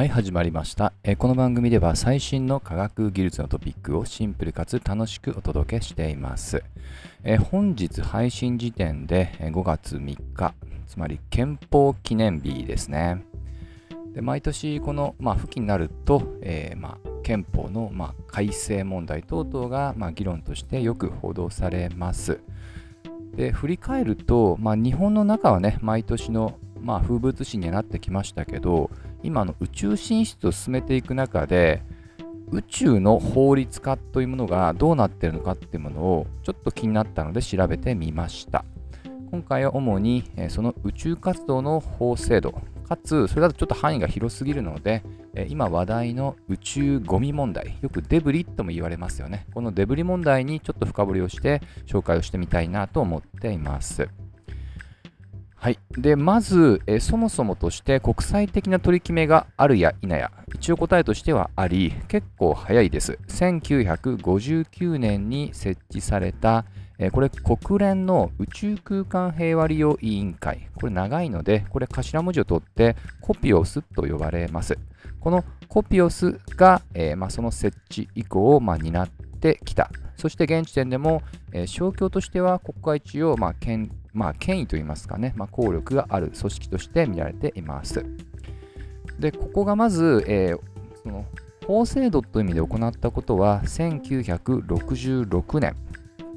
はい、始まりました。えこの番組では最新の科学技術のトピックをシンプルかつ楽しくお届けしています。え本日配信時点で5月3日、つまり憲法記念日ですね。で毎年この、まあ、付近になると、えーまあ、憲法の、まあ、改正問題等々が、ま、議論としてよく報道されます。で振り返ると、まあ、日本の中はね毎年の、まあ、風物詩になってきましたけど今の宇宙進出を進めていく中で宇宙の法律化というものがどうなっているのかっていうものをちょっと気になったので調べてみました。今回は主にその宇宙活動の法制度かつそれだとちょっと範囲が広すぎるので今話題の宇宙ゴミ問題よくデブリとも言われますよね。このデブリ問題にちょっと深掘りをして紹介をしてみたいなと思っています。はい、でまず、えそもそもとして国際的な取り決めがあるや否や一応答えとしてはあり結構早いです。1959年に設置された、えーこれ国連の宇宙空間平和利用委員会。これ長いのでこれ頭文字を取ってコピオスと呼ばれます。このコピオスが、えーまあ、その設置以降を、まあ、担ってきた。そして現時点でも、えー勝共としては国会一を、まあ権まあ、権威といいますかね、まあ、効力がある組織として見られています。で、ここがまず、えーその法制度という意味で行ったことは1966年、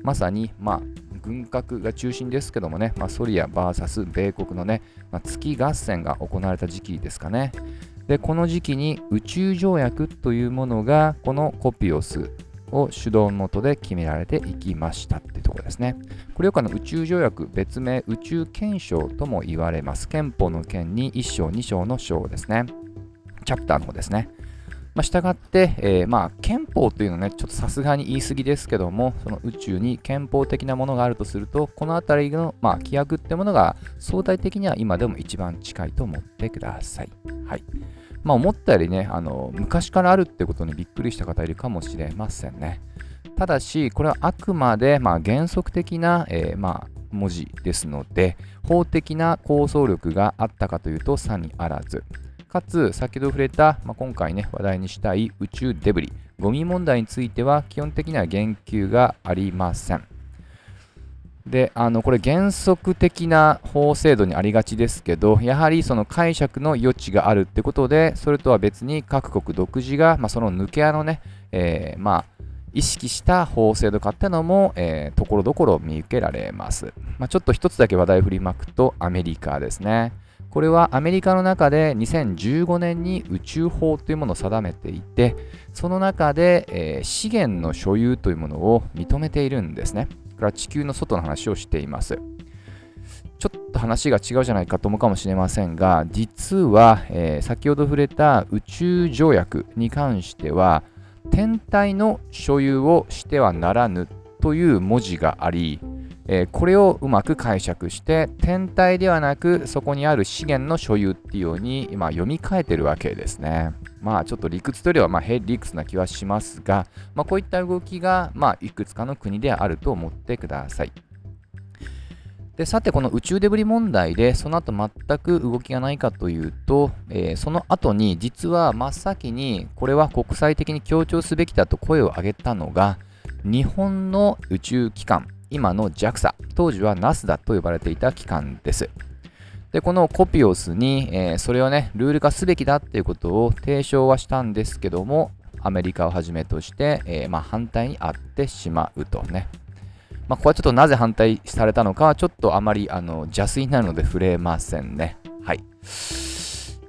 まさに、まあ、軍拡が中心ですけどもね、まあ、ソリア VS 米国のね、まあ、月合戦が行われた時期ですかね。で、この時期に宇宙条約というものが、このコピオスを主導の下で決められていきましたっていうところですね。これよくあの宇宙条約、別名宇宙憲章とも言われます。憲法の憲に1章、2章の章ですね。チャプターの方ですね。まあ、従って、えーまあ、憲法というのはね、ちょっとさすがに言い過ぎですけども、その宇宙に憲法的なものがあるとすると、このあたりの、まあ、規約ってものが相対的には今でも一番近いと思ってください。はい。まあ、思ったよりね、あの昔からあるってことにびっくりした方いるかもしれませんね。ただし、これはあくまで、まあ、原則的な、えーまあ、文字ですので、法的な構想力があったかというと、さにあらず。かつ、先ほど触れた、まあ、今回ね、話題にしたい宇宙デブリ、ゴミ問題については、基本的には言及がありません。で、あのこれ原則的な法制度にありがちですけど、やはりその解釈の余地があるってことで、それとは別に各国独自が、まあ、その抜け穴のね、えーまあ、意識した法制度化ってのも、えーところどころ見受けられます。まあ、ちょっと一つだけ話題を振りまくと、アメリカですね。これはアメリカの中で2015年に宇宙法というものを定めていて、その中で、えー資源の所有というものを認めているんですね。から地球の外の話をしています。ちょっと話が違うじゃないかと思うかもしれませんが、実は、えー先ほど触れた宇宙条約に関しては、天体の所有をしてはならぬという文字があり、えーこれをうまく解釈して天体ではなくそこにある資源の所有っていうように今読み替えてるわけですね。まあちょっと理屈というよりはまあヘ理屈な気はしますが、まあ、こういった動きがまあいくつかの国であると思ってください。でさてこの宇宙デブリ問題でその後全く動きがないかというと、えーその後に実は真っ先にこれは国際的に強調すべきだと声を上げたのが日本の宇宙機関今の JAXA 当時は NASA と呼ばれていた機関ですでこのコピオスに、えーそれをねルール化すべきだっていうことを提唱はしたんですけどもアメリカをはじめとして、えーまあ、反対にあってしまうとねまあ、ここはちょっとなぜ反対されたのかはちょっとあまりあの邪推になるので触れませんね。はい。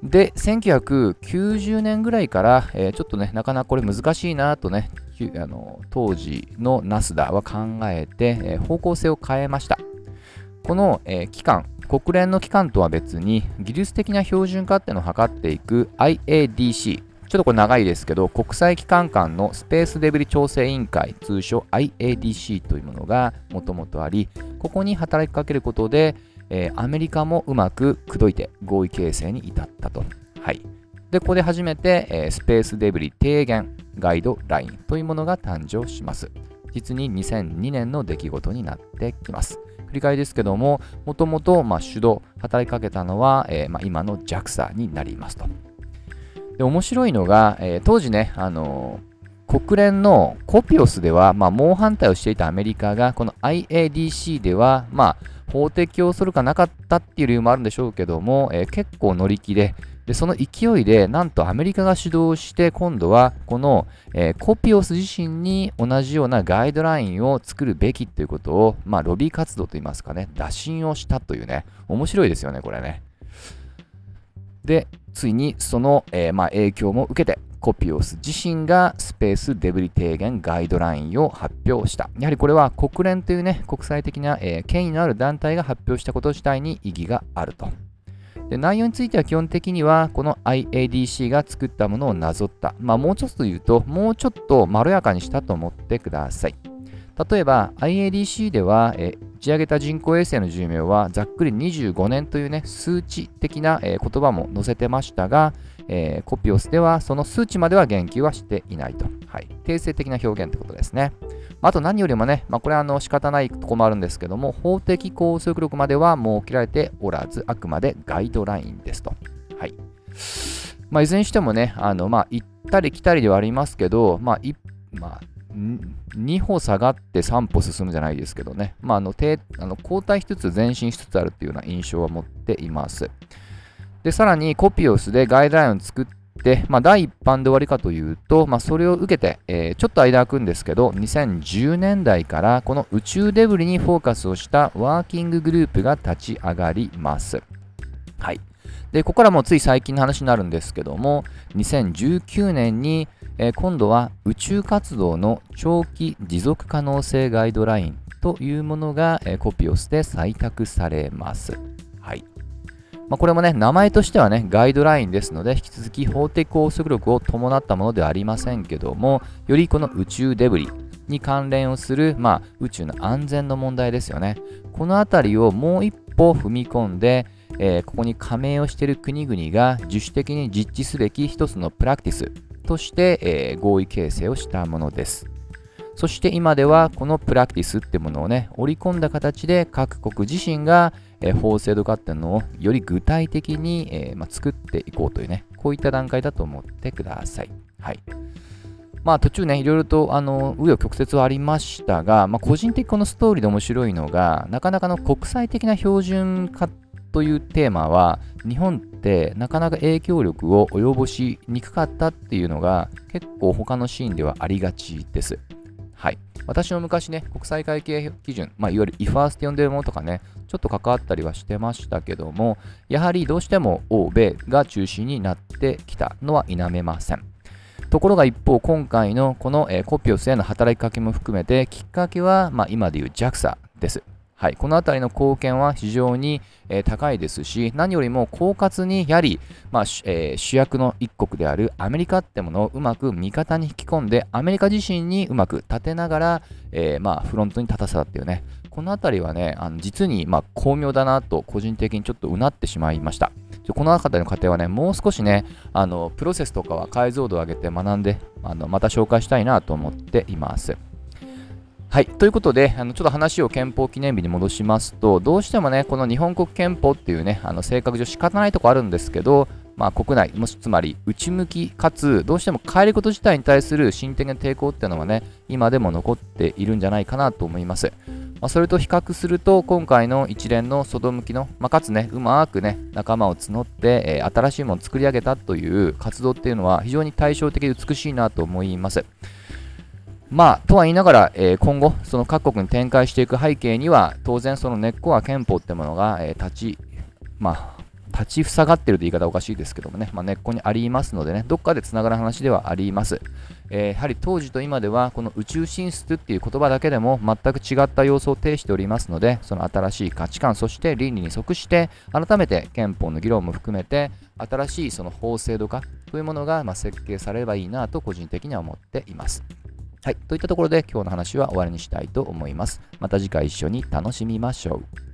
で、1990年ぐらいから、えーちょっとね、なかなかこれ難しいなとね、あの当時のナスダは考えて、え方向性を変えました。この、え機関、国連の機関とは別に、技術的な標準化っていうのを図っていく IADC、ちょっとこれ長いですけど、国際機関間のスペースデブリ調整委員会、通称 IADC というものがもともとあり、ここに働きかけることで、えアメリカもうまく口説いて合意形成に至ったと。はい。で、ここで初めて、えースペースデブリ低減ガイドラインというものが誕生します。実に2002年の出来事になってきます。振り返りですけども、もともとま主導、働きかけたのは、えーまあ、今の JAXA になりますと。で面白いのが、えー、当時ね、あのー、国連のコピオスでは、まあ、猛反対をしていたアメリカが、この IADC では、まあ、法適用するかなかったっていう理由もあるんでしょうけども、えー、結構乗り気で、で、その勢いで、なんとアメリカが主導して、今度はこの、えー、コピオス自身に同じようなガイドラインを作るべきということを、まあ、ロビー活動といいますかね、打診をしたというね、面白いですよね、これね。で、ついにその、えー、まあ、影響も受けて、コピオス自身がスペースデブリ低減ガイドラインを発表した。やはりこれは国連というね、国際的な、えー、権威のある団体が発表したこと自体に意義があると。で内容については基本的にはこの IADC が作ったものをなぞった。まあもうちょっと言うと、もうちょっとまろやかにしたと思ってください。例えば IADC では、え打ち上げた人工衛星の寿命はざっくり25年というね、数値的な、え言葉も載せてましたが、えー、コピオスではその数値までは言及はしていないと。はい。定性的な表現ってことですね。あと何よりもね、まあ、これはあの仕方ないとこもあるんですけども、法的拘束力までは設けられておらず、あくまでガイドラインですと。はい。まあ、いずれにしてもね、あのまあ、行ったり来たりではありますけど、まあ、まあ、2歩下がって3歩進むじゃないですけどね、まあ、あのあの後退しつつ前進しつつあるっていうような印象は持っています。で、さらにコピオスでガイドラインを作っ、まあ、第一版で終わりかというと、まあ、それを受けて、えー、ちょっと間空くんですけど、2010年代からこの宇宙デブリにフォーカスをしたワーキンググループが立ち上がります。はい。で、ここからもつい最近の話になるんですけども、2019年に、えー、今度は宇宙活動の長期持続可能性ガイドラインというものが、えー、コピオスで採択されます。まあ、これもね、名前としてはね、ガイドラインですので、引き続き法的拘束力を伴ったものではありませんけども、よりこの宇宙デブリに関連をする、まあ、宇宙の安全の問題ですよね。このあたりをもう一歩踏み込んで、えー、ここに加盟をしている国々が自主的に実地すべき一つのプラクティスとして、えー、合意形成をしたものです。そして今ではこのプラクティスってものをね、織り込んだ形で各国自身が、え、法制度化っていうのをより具体的に、えー、ま、作っていこうというね、こういった段階だと思ってください。はい。まあ途中ね、いろいろとあの紆余曲折はありましたが、まあ、個人的このストーリーで面白いのが、なかなかの国際的な標準化というテーマは、日本ってなかなか影響力を及ぼしにくかったっていうのが結構他のシーンではありがちです。はい。私も昔ね、国際会計基準、まあ、いわゆる IFAS って呼んでるものとかね、ちょっと関わったりはしてましたけども、やはりどうしても欧米が中心になってきたのは否めません。ところが一方、今回のこの、えー、コピオスへの働きかけも含めて、きっかけは、まあ、今でいう JAXA です。はい、この辺りの貢献は非常に、えー、高いですし、何よりも狡猾にやはり、まあえー、主役の一国であるアメリカってものをうまく味方に引き込んで、アメリカ自身にうまく立てながら、えー、まあ、フロントに立たせたっていうね、この辺りはね、あの実にまあ巧妙だなと個人的にちょっとうなってしまいました。この辺りの過程はね、もう少しね、あのプロセスとかは解像度を上げて学んで、あのまた紹介したいなと思っています。はい。ということで、あのちょっと話を憲法記念日に戻しますと、どうしてもね、この日本国憲法っていうね、あの性格上仕方ないとこあるんですけど、まあ、国内、もしつまり内向きかつ、どうしても変えること自体に対する進展の抵抗っていうのはね、今でも残っているんじゃないかなと思います。まあ、それと比較すると、今回の一連の外向きの、まあ、かつね、うまくね、仲間を募って、えー、新しいものを作り上げたという活動っていうのは、非常に対照的で美しいなと思います。まあ、とは言いながら、えー、今後、その各国に展開していく背景には、当然その根っこは憲法ってものが、えー、立ち、まあ、立ちふさがってると言い方おかしいですけどもね、まあ、根っこにありますのでね、どっかでつながる話ではあります。えー、やはり当時と今では、この宇宙進出っていう言葉だけでも全く違った様子を呈しておりますので、その新しい価値観、そして倫理に即して、改めて憲法の議論も含めて、新しいその法制度化というものがま設計されればいいなと個人的には思っています。はい。といったところで今日の話は終わりにしたいと思います。また次回一緒に楽しみましょう。